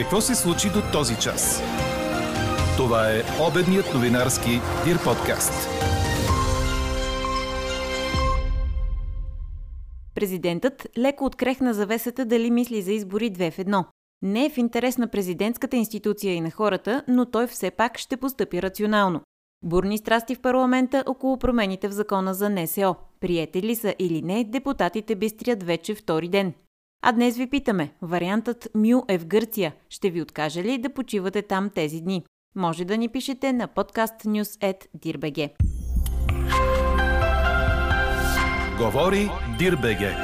Какво се случи до този час? Това е обедният новинарски Дир подкаст. Президентът леко открехна завесата дали мисли за избори две в едно. Не е в интерес на президентската институция и на хората, но той все пак ще постъпи рационално. Бурни страсти в парламента около промените в закона за НСО. Приете ли са или не, депутатите бистрят вече втори ден. А днес ви питаме, вариантът Мю е в Гърция. Ще ви откаже ли да почивате там тези дни? Може да ни пишете на podcastnews.dirbg. Говори Дирбеге.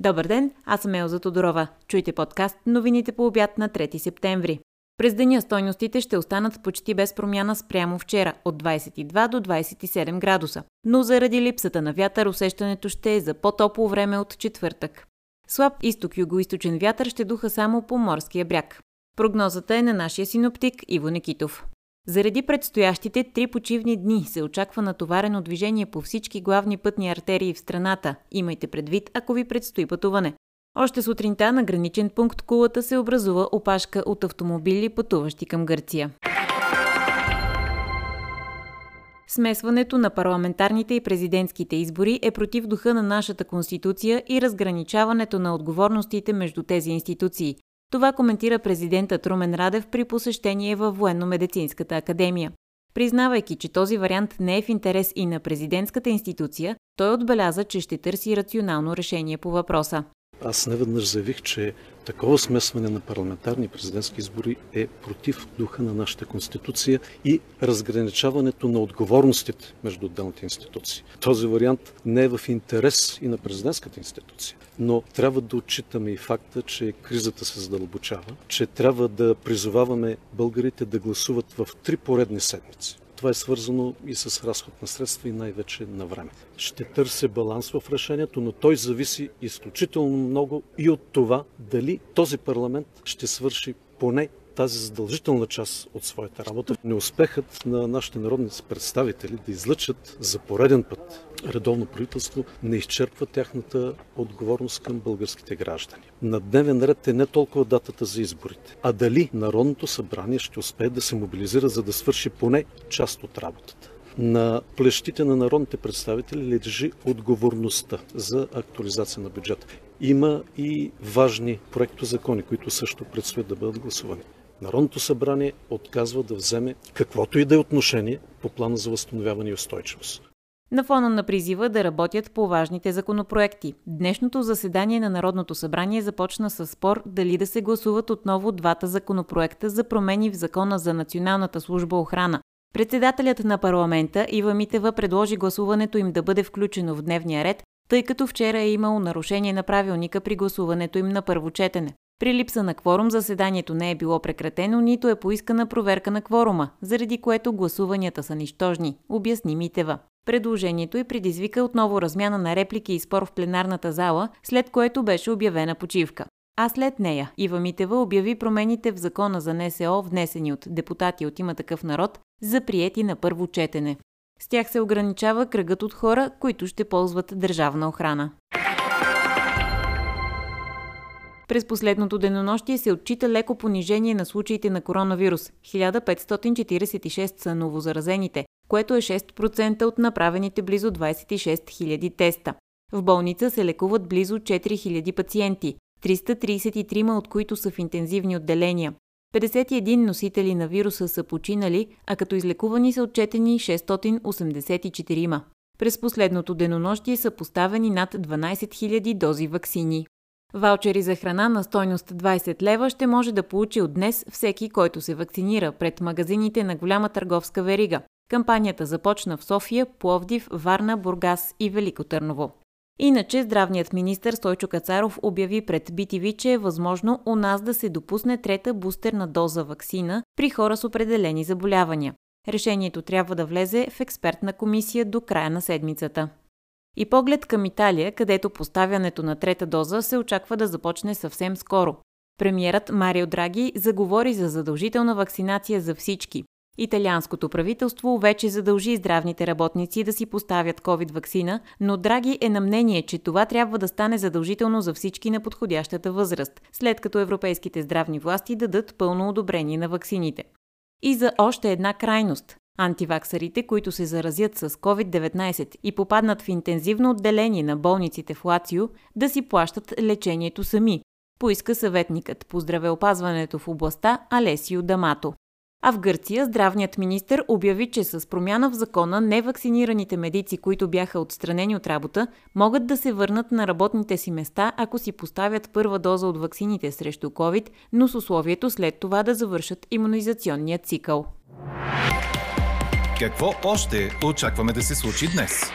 Добър ден, аз съм Елза Тодорова. Чуйте подкаст новините по обяд на 3 септември. През деня стойностите ще останат почти без промяна спрямо вчера от 22 до 27 градуса, но заради липсата на вятър усещането ще е за по-топло време от четвъртък. Слаб изток-югоисточен вятър ще духа само по морския бряг. Прогнозата е на нашия синоптик Иво Никитов. Заради предстоящите три почивни дни се очаква натоварено движение по всички главни пътни артерии в страната. Имайте предвид, ако ви предстои пътуване. Още сутринта на граничен пункт Кулата се образува опашка от автомобили, пътуващи към Гърция. Смесването на парламентарните и президентските избори е против духа на нашата конституция и разграничаването на отговорностите между тези институции. Това коментира президентът Румен Радев при посещение във Военно-медицинската академия. Признавайки, че този вариант не е в интерес и на президентската институция, той отбеляза, че ще търси рационално решение по въпроса. Аз неведнъж заявих, че такова смесване на парламентарни и президентски избори е против духа на нашата конституция и разграничаването на отговорностите между отделните институции. Този вариант не е в интерес и на президентската институция. Но трябва да отчитаме и факта, че кризата се задълбочава, че трябва да призоваваме българите да гласуват в три поредни седмици. Това е свързано и с разход на средства и най-вече на време. Ще търся баланс в решението, но той зависи изключително много и от това дали този парламент ще свърши поне тази задължителна част от своята работа. Неуспехът на нашите народни представители да излъчат за пореден път редовно правителство не изчерпва тяхната отговорност към българските граждани. На дневен ред е не толкова датата за изборите, а дали Народното събрание ще успее да се мобилизира, за да свърши поне част от работата. На плещите на народните представители лежи отговорността за актуализация на бюджета. Има и важни проектозакони, които също предстоят да бъдат гласувани. Народното събрание отказва да вземе каквото и да е отношение по плана за възстановяване и устойчивост. На фона на призива да работят по важните законопроекти. Днешното заседание на Народното събрание започна с спор дали да се гласуват отново двата законопроекта за промени в закона за Националната служба охрана. Председателят на парламента Ива Митева предложи гласуването им да бъде включено в дневния ред, тъй като вчера е имало нарушение на правилника при гласуването им на първо четене. При липса на кворум заседанието не е било прекратено, нито е поискана проверка на кворума, заради което гласуванията са нищожни, обясни Митева. Предложението й предизвика отново размяна на реплики и спор в пленарната зала, след което беше обявена почивка. А след нея Ива Митева обяви промените в закона за НСО, внесени от депутати от има такъв народ, за приети на първо четене. С тях се ограничава кръгът от хора, които ще ползват държавна охрана. През последното денонощие се отчита леко понижение на случаите на коронавирус. 1546 са новозаразените, което е 6% от направените близо 26 000 теста. В болница се лекуват близо 4000 пациенти, 333 от които са в интензивни отделения. 51 носители на вируса са починали, а като излекувани са отчетени 684. През последното денонощие са поставени над 12 000 дози вакцини. Ваучери за храна на стойност 20 лева ще може да получи от днес всеки, който се вакцинира пред магазините на голяма търговска верига. Кампанията започна в София, Пловдив, Варна, Бургас и Велико Търново. Иначе здравният министр Стойчо Кацаров обяви пред BTV, че е възможно у нас да се допусне трета бустерна доза вакцина при хора с определени заболявания. Решението трябва да влезе в експертна комисия до края на седмицата. И поглед към Италия, където поставянето на трета доза се очаква да започне съвсем скоро. Премьерът Марио Драги заговори за задължителна вакцинация за всички. Италианското правителство вече задължи здравните работници да си поставят COVID-вакцина, но Драги е на мнение, че това трябва да стане задължително за всички на подходящата възраст, след като европейските здравни власти дадат пълно одобрение на ваксините. И за още една крайност. Антиваксарите, които се заразят с COVID-19 и попаднат в интензивно отделение на болниците в Лацио, да си плащат лечението сами, поиска съветникът по здравеопазването в областта Алесио Дамато. А в Гърция здравният министр обяви, че с промяна в закона невакцинираните медици, които бяха отстранени от работа, могат да се върнат на работните си места, ако си поставят първа доза от ваксините срещу COVID, но с условието след това да завършат иммунизационния цикъл. Какво още очакваме да се случи днес?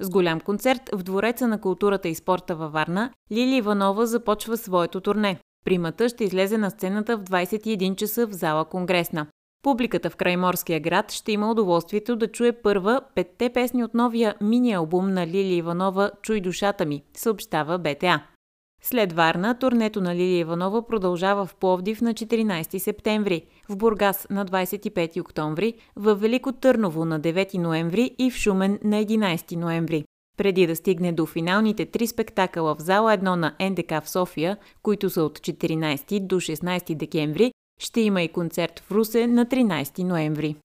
С голям концерт в Двореца на културата и спорта във Варна, Лили Иванова започва своето турне. Примата ще излезе на сцената в 21 часа в зала Конгресна. Публиката в Крайморския град ще има удоволствието да чуе първа петте песни от новия мини-албум на Лили Иванова «Чуй душата ми», съобщава БТА. След Варна, турнето на Лилия Иванова продължава в Пловдив на 14 септември, в Бургас на 25 октомври, в Велико Търново на 9 ноември и в Шумен на 11 ноември. Преди да стигне до финалните три спектакъла в зала 1 на НДК в София, които са от 14 до 16 декември, ще има и концерт в Русе на 13 ноември.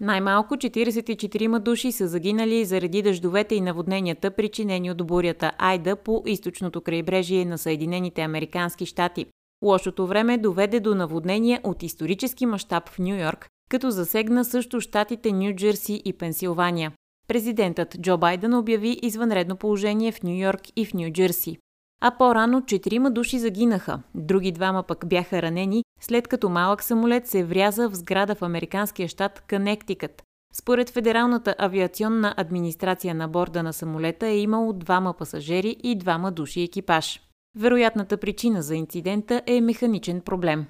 Най-малко 44 души са загинали заради дъждовете и наводненията, причинени от бурята Айда по източното крайбрежие на Съединените Американски щати. Лошото време доведе до наводнения от исторически мащаб в Нью Йорк, като засегна също щатите Нью Джерси и Пенсилвания. Президентът Джо Байден обяви извънредно положение в Нью Йорк и в Нью Джерси а по-рано четирима души загинаха, други двама пък бяха ранени, след като малък самолет се вряза в сграда в американския щат Канектикът. Според Федералната авиационна администрация на борда на самолета е имало двама пасажери и двама души екипаж. Вероятната причина за инцидента е механичен проблем.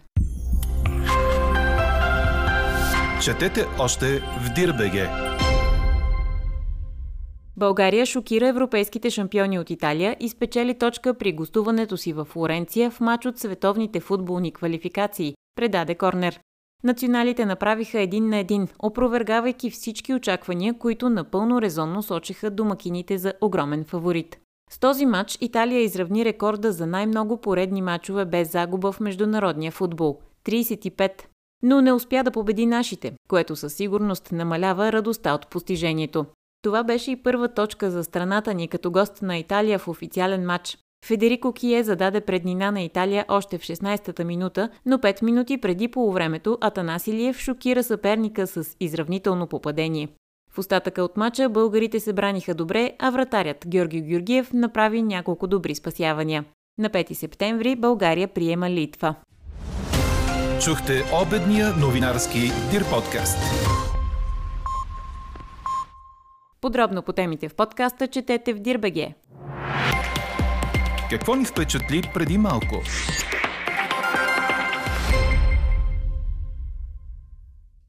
Четете още в Дирбеге! България шокира европейските шампиони от Италия и спечели точка при гостуването си в Флоренция в матч от световните футболни квалификации, предаде Корнер. Националите направиха един на един, опровергавайки всички очаквания, които напълно резонно сочеха домакините за огромен фаворит. С този матч Италия изравни рекорда за най-много поредни матчове без загуба в международния футбол – 35. Но не успя да победи нашите, което със сигурност намалява радостта от постижението. Това беше и първа точка за страната ни като гост на Италия в официален матч. Федерико Кие зададе преднина на Италия още в 16-та минута, но 5 минути преди полувремето Атанасилиев шокира съперника с изравнително попадение. В остатъка от мача българите се браниха добре, а вратарят Георги Георгиев направи няколко добри спасявания. На 5 септември България приема Литва. Чухте обедния новинарски Дир подкаст. Подробно по темите в подкаста четете в Дирбеге. Какво ни впечатли преди малко?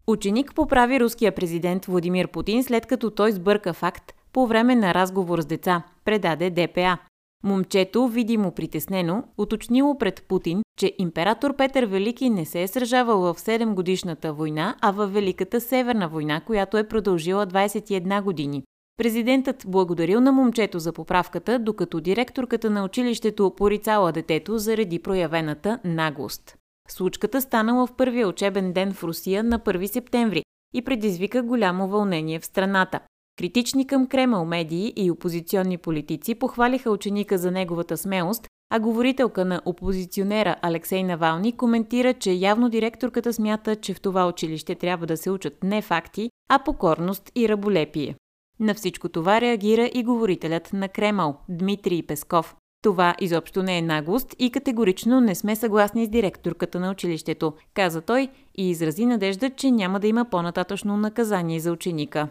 Ученик поправи руския президент Владимир Путин след като той сбърка факт по време на разговор с деца, предаде ДПА. Момчето, видимо притеснено, уточнило пред Путин, че император Петър Велики не се е сражавал в 7 годишната война, а в Великата Северна война, която е продължила 21 години. Президентът благодарил на момчето за поправката, докато директорката на училището порицала детето заради проявената наглост. Случката станала в първия учебен ден в Русия на 1 септември и предизвика голямо вълнение в страната. Критични към Кремъл медии и опозиционни политици похвалиха ученика за неговата смелост, а говорителка на опозиционера Алексей Навални коментира, че явно директорката смята, че в това училище трябва да се учат не факти, а покорност и раболепие. На всичко това реагира и говорителят на Кремъл Дмитрий Песков. Това изобщо не е наглост и категорично не сме съгласни с директорката на училището, каза той и изрази надежда, че няма да има по-нататъчно наказание за ученика.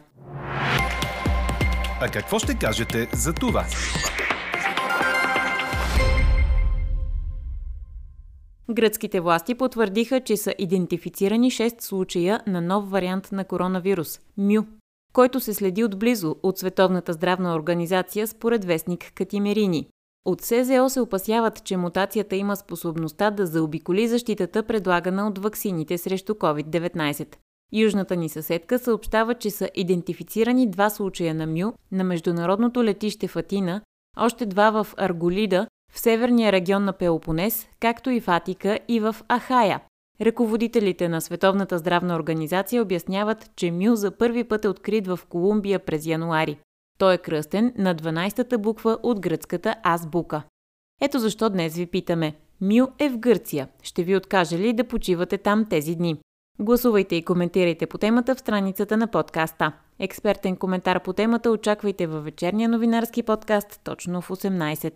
А какво ще кажете за това? Гръцките власти потвърдиха, че са идентифицирани 6 случая на нов вариант на коронавирус – МЮ, който се следи отблизо от Световната здравна организация според вестник Катимерини. От СЗО се опасяват, че мутацията има способността да заобиколи защитата, предлагана от ваксините срещу COVID-19. Южната ни съседка съобщава, че са идентифицирани два случая на МЮ на международното летище в Атина, още два в Арголида, в северния регион на Пелопонес, както и в Атика и в Ахая. Ръководителите на Световната здравна организация обясняват, че МЮ за първи път е открит в Колумбия през януари. Той е кръстен на 12-та буква от гръцката азбука. Ето защо днес ви питаме. Мю е в Гърция. Ще ви откаже ли да почивате там тези дни? Гласувайте и коментирайте по темата в страницата на подкаста. Експертен коментар по темата очаквайте във вечерния новинарски подкаст точно в 18.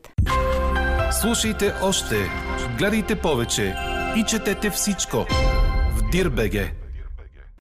Слушайте още, гледайте повече и четете всичко в Дирбеге.